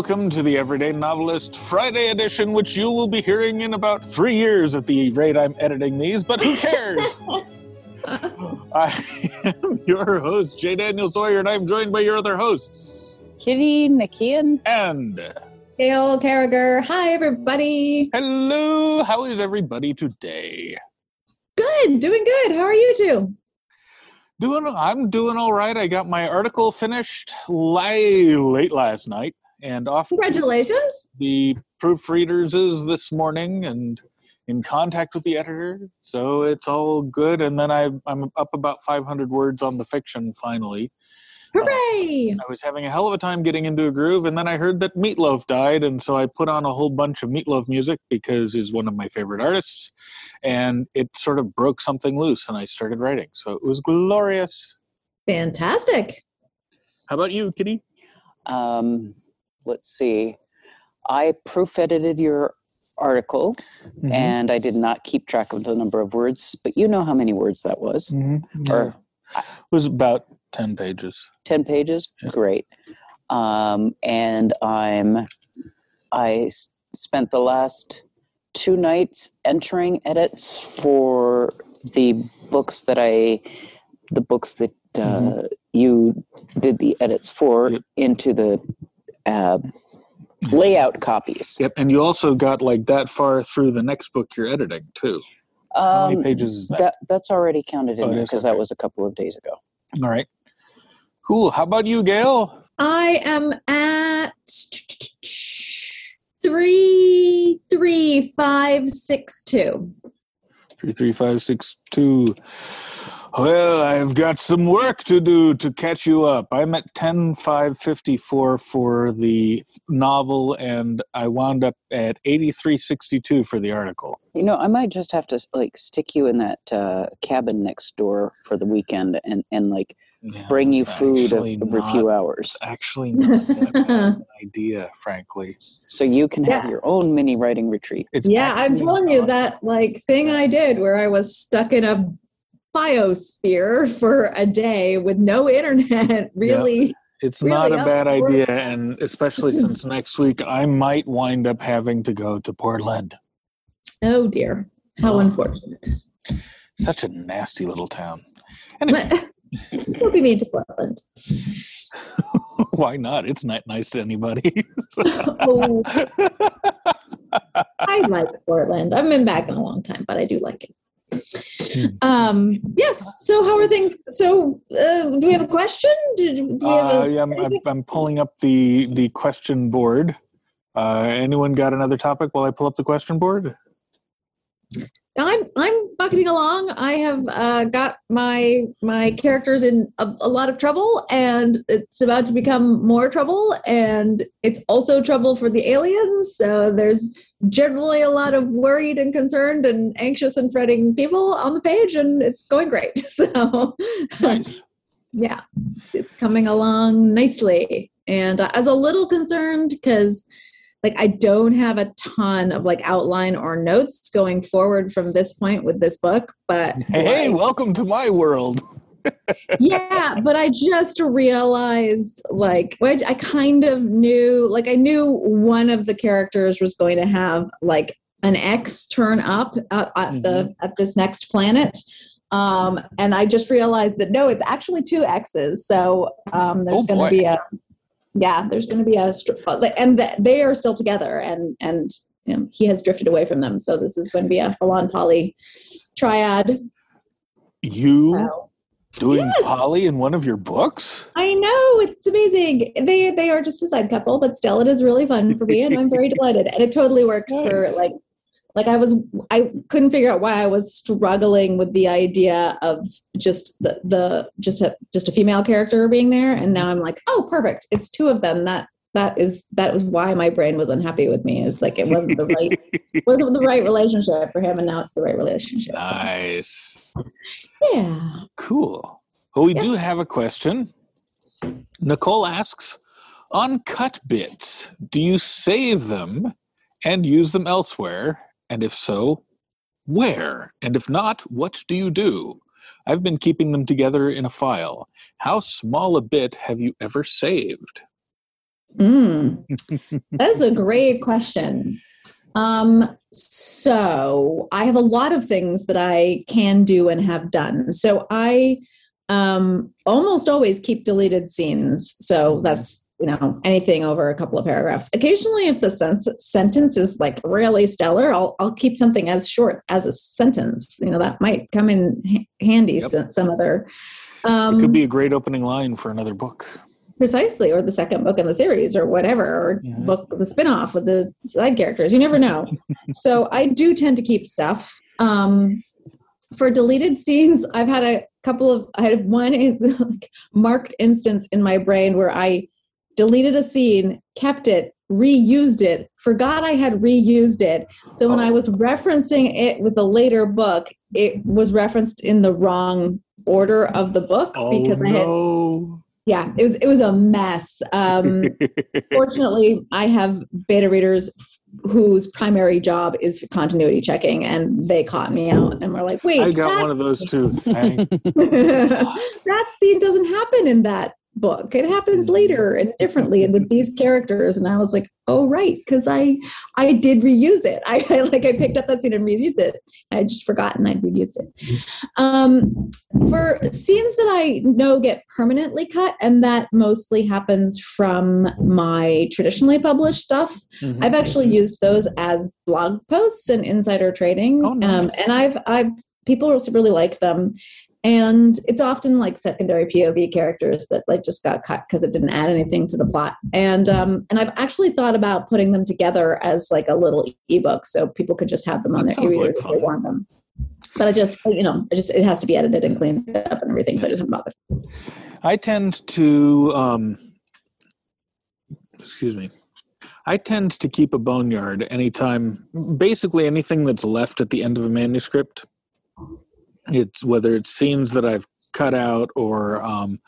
welcome to the Everyday Novelist Friday edition, which you will be hearing in about three years at the rate I'm editing these, but who cares? I am your host, J. Daniel Sawyer, and I'm joined by your other hosts. Kitty Nikian. And Gail Carriger. Hi, everybody. hello, how is everybody today? Good, doing good. How are you two? Doing, I'm doing all right. I got my article finished late, late last night, and off Congratulations. the proofreaders is this morning, and in contact with the editor, so it's all good. And then I, I'm up about 500 words on the fiction finally. Hooray. I was having a hell of a time getting into a groove, and then I heard that Meatloaf died, and so I put on a whole bunch of Meatloaf music because he's one of my favorite artists, and it sort of broke something loose, and I started writing. So it was glorious. Fantastic. How about you, Kitty? Um, let's see. I proof edited your article Mm-hmm. and I did not keep track of the number of words, but you know how many words that was. Mhm. Or it was about 10 pages. 10 pages? Yeah. Great. Um, and I'm, I s- spent the last two nights entering edits for the books that I, the books that uh, Mhm. you did the edits for Yep. into the uh, layout copies. Yep, and you also got like that far through the next book you're editing, too. How many Um, pages is that? that that's already counted in Oh, it there is? because Okay. that was a couple of days ago. All right. Cool. How about you, Gail? I am at three, three, five, six, two. Three three five six two. Well, I've got some work to do to catch you up. I'm at ten five fifty four for the novel, and I wound up at eighty three sixty two for the article. You know, I might just have to like stick you in that uh, cabin next door for the weekend and and like Yeah, bring you food every not- few hours, It's actually not that bad an idea, frankly. so you can have Yeah. your own mini writing retreat. It's Yeah, I'm actually telling you that like thing I did where I was stuck in a biosphere for a day with no internet really It's Really not a bad for- idea, and especially since next week I might wind up having to go to Portland. oh dear how Oh. unfortunate Such a nasty little town. Anyway, don't be mean to portland why not? It's not nice to anybody. oh i like portland i haven't been back in a long time but i do like it um yes so how are things so uh, do we have a question Did, do we have uh, a, yeah, I'm, I'm, I'm pulling up the the question board. Uh, anyone got another topic while I pull up the question board? I'm I'm bucketing along. I have uh, got my my characters in a, a lot of trouble, and it's about to become more trouble, and it's also trouble for the aliens. So there's generally a lot of worried and concerned and anxious and fretting people on the page, and it's going great. So Nice. yeah, it's, it's coming along nicely, and I was a little concerned because like I don't have a ton of like outline or notes going forward from this point with this book, but Hey, like, welcome to my world. yeah, but I just realized like I kind of knew like I knew one of the characters was going to have like an X turn up at, at the at this next planet. Um, and I just realized that no, it's actually two X's. So um, there's Oh, going to be a yeah, there's going to be a str- uh, and th- they are still together, and and you know, he has drifted away from them. So this is going to be a full on poly triad. You So. doing Yes. Polly in one of your books? I know it's amazing. They they are just a side couple, but still, it is really fun for me, and I'm very delighted. And it totally works for like like I was I couldn't figure out why I was struggling with the idea of just the the just a just a female character being there, and now I'm like, oh, perfect. It's two of them. That that is that was why my brain was unhappy with me. Is like it wasn't the right wasn't the right relationship for him, and now it's the right relationship. So, nice. yeah. Cool. Well, we Yeah. do have a question. Nichole asks On cut bits, do you save them and use them elsewhere? And if so, where? And if not, what do you do? I've been keeping them together in a file. How small a bit have you ever saved? Mm. that is a great question. Um, so I have a lot of things that I can do and have done. So I um, almost always keep deleted scenes. So that's you know anything over a couple of paragraphs. Occasionally, if the sen- sentence is like really stellar, I'll I'll keep something as short as a sentence. You know that might come in handy Yep. some, some other. it Um, could be a great opening line for another book. precisely or the second book in the series or whatever or Mhm. book the spin-off with the side characters you never know so i do tend to keep stuff um for deleted scenes i've had a couple of i had one like, marked instance in my brain where i deleted a scene kept it reused it forgot i had reused it so when i Oh. was referencing it with a later book it was referenced in the wrong order of the book Oh because i had no! yeah it was it was a mess um fortunately i have beta readers whose primary job is continuity checking and they caught me out and were like wait I got one of those too. That scene doesn't happen in that book it happens Mm-hmm. later and differently and with these characters and i was like oh right because i i did reuse it I, I like i picked up that scene and reused it i just forgotten i'd reused it um for scenes that i know get permanently cut and that mostly happens from my traditionally published stuff Mhm. I've actually used those as blog posts and insider trading, Oh, nice. um, and I've I've people also really like them, and it's often like secondary POV characters that like just got cut because it didn't add anything to the plot, and um, and I've actually thought about putting them together as like a little ebook so people could just have them on That their e-reader like if they want them. But I just you know I just it has to be edited and cleaned up and everything, so I just haven't bothered. I tend to, um, excuse me, I tend to keep a boneyard anytime, basically anything that's left at the end of a manuscript. It's whether it's scenes that I've cut out or um,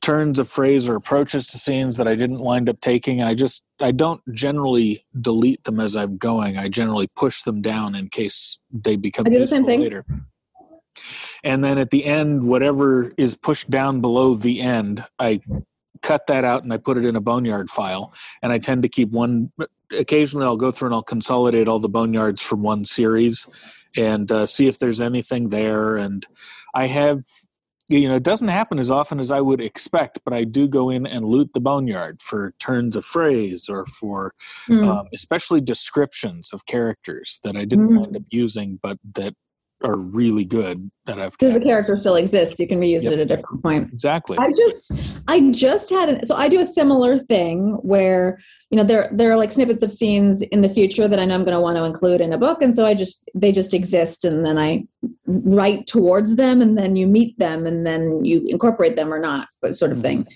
turns of phrase or approaches to scenes that I didn't wind up taking. I just, I don't generally delete them as I'm going. I generally push them down in case they become I do the same useful thing. later. And then at the end, whatever is pushed down below the end, I cut that out and I put it in a boneyard file. And I tend to keep one. Occasionally, I'll go through and I'll consolidate all the boneyards from one series and uh, see if there's anything there. And I have, you know, it doesn't happen as often as I would expect, but I do go in and loot the boneyard for turns of phrase or for Hmm. um, especially descriptions of characters that I didn't Mm. wind up using, but that are really good that I've Because the character still exists, you can reuse Yep. it at a different point. Exactly. I just I just had an so I do a similar thing where you know there there are like snippets of scenes in the future that I know I'm going to want to include in a book and so I just they just exist and then I write towards them and then you meet them and then you incorporate them or not but sort of thing.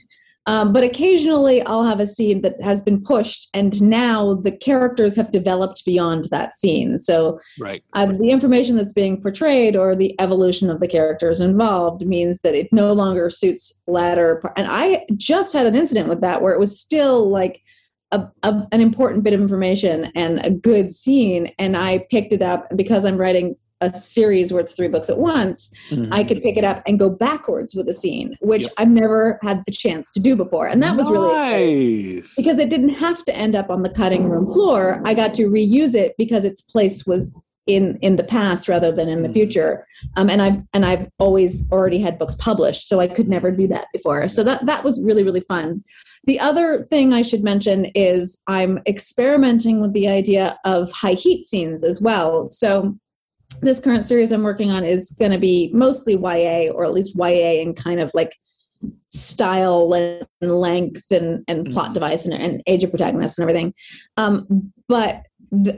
Um, but occasionally I'll have a scene that has been pushed and now the characters have developed beyond that scene. So right. uh, the information that's being portrayed or the evolution of the characters involved means that it no longer suits latter and i just had an incident with that where it was still like a, a, an important bit of information and a good scene and i picked it up because i'm writing a series where it's three books at once i could pick it up and go backwards with a scene which Yep. i've never had the chance to do before and that was really nice. because it didn't have to end up on the cutting room floor i got to reuse it because its place was in in the past rather than in the Mhm. future um, and i've and i've always already had books published so i could never do that before so that that was really really fun the other thing i should mention is i'm experimenting with the idea of high heat scenes as well so this current series i'm working on is going to be mostly ya or at least ya in kind of like style and length and, and plot Mhm. device and, and age of protagonists and everything. Um, but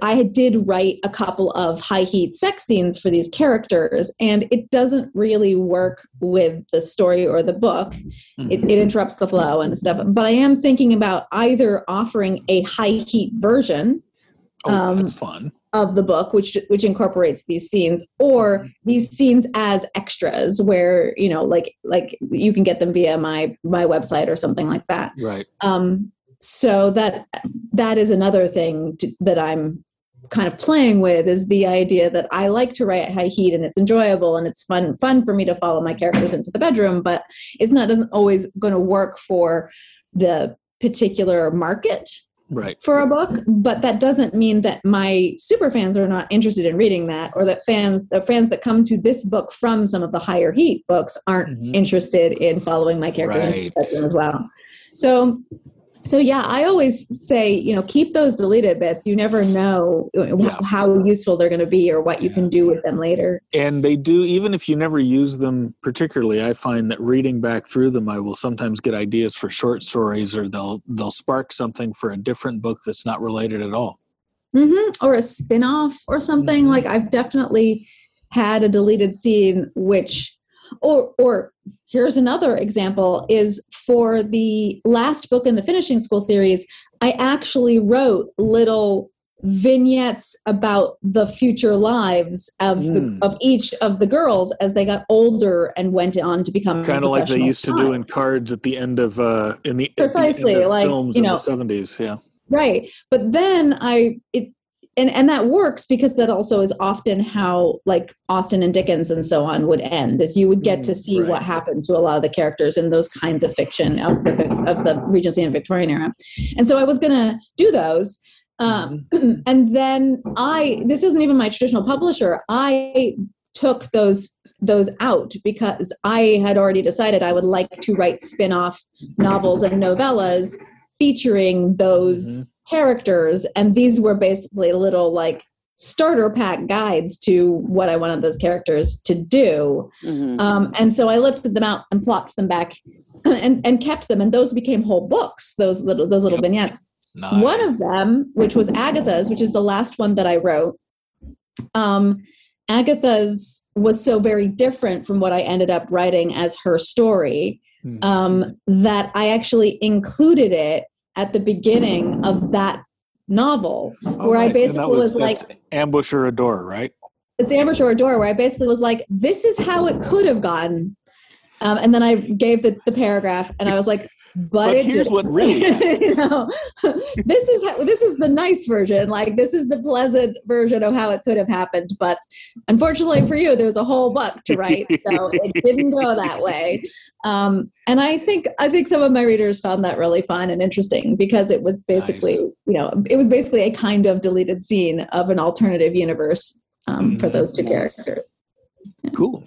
I did write a couple of high heat sex scenes for these characters, and it doesn't really work with the story or the book. It, it interrupts the flow and stuff. But I am thinking about either offering a high heat version oh, um, that's fun. of the book which which incorporates these scenes or these scenes as extras where you know like like you can get them via my my website or something like that Right. um so that that is another thing to, that i'm kind of playing with is the idea that i like to write at high heat and it's enjoyable and it's fun fun for me to follow my characters into the bedroom but it's not doesn't always going to work for the particular market Right. for a book, but that doesn't mean that my super fans are not interested in reading that, or that fans, the fans that come to this book from some of the higher heat books aren't Mhm. interested in following my characters into Right. as well. So, so yeah, I always say, you know, keep those deleted bits. You never know Yeah. how useful they're going to be or what you can do with them later. And they do, even if you never use them particularly, I find that reading back through them, I will sometimes get ideas for short stories, or they'll they'll spark something for a different book that's not related at all. hmm Or a spin off or something. Mhm. Like I've definitely had a deleted scene, which, or, or here's another example is for the last book in the finishing school series, I actually wrote little vignettes about the future lives of Mm. the, of each of the girls as they got older and went on to become Kind of like they used to do in cards at the end of uh in the the Precisely, of like, films you in know- the seventies. Yeah. right but then i it and and that works because that also is often how like austin and dickens and so on would end is you would get to Mm, see right. what happened to a lot of the characters in those kinds of fiction of the of the regency and victorian era. And so i was going to do those um, and then i this isn't even my traditional publisher i took those those out because i had already decided i would like to write spin-off novels and novellas featuring those characters and these were basically little like starter pack guides to what i wanted those characters to do Mhm. um, and so i lifted them out and plopped them back and, and kept them and those became whole books those little those little Yep. vignettes Nice. one of them, which was Agatha's, which is the last one that I wrote, um, Agatha's was so very different from what I ended up writing as her story Mhm. um, that I actually included it at the beginning of that novel, Oh, where I nice. And basically that was, like, ambush or a door, right? it's Amber Shore Door, where I basically was like, this is how it could have gone. Um, and then I gave the, the paragraph and I was like, but, But it here's didn't." what really you know, this is how, this is the nice version. Like this is the pleasant version of how it could have happened. But unfortunately for you, there's a whole book to write, so it didn't go that way. Um, and I think I think some of my readers found that really fun and interesting because it was basically Nice. you know it was basically a kind of deleted scene of an alternative universe um, for Mhm. those two characters. Cool.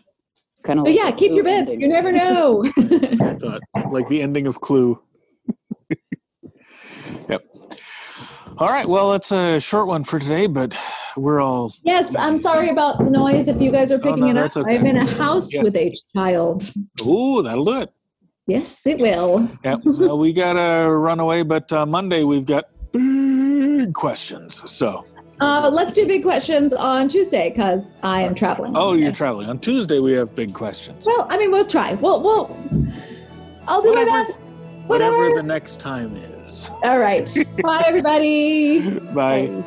Kind of So yeah, keep your bits. You never know. I thought like the ending of Clue. yep. All right. Well, it's a short one for today, but we're all yes, I'm sorry about the noise if you guys are picking no, it up. okay. I'm in a house Yeah. with a child. Ooh, that'll do it. Yes, it will. Yep. well, we gotta run away, but uh, Monday we've got big questions. So, Uh, let's do big questions on Tuesday because I am traveling. oh, you're traveling on Tuesday. We have big questions. Well, I mean, we'll try. We'll, we'll, I'll do Whatever- my best. Whatever Whatever. the next time is. All right. Bye, everybody. Bye. Bye.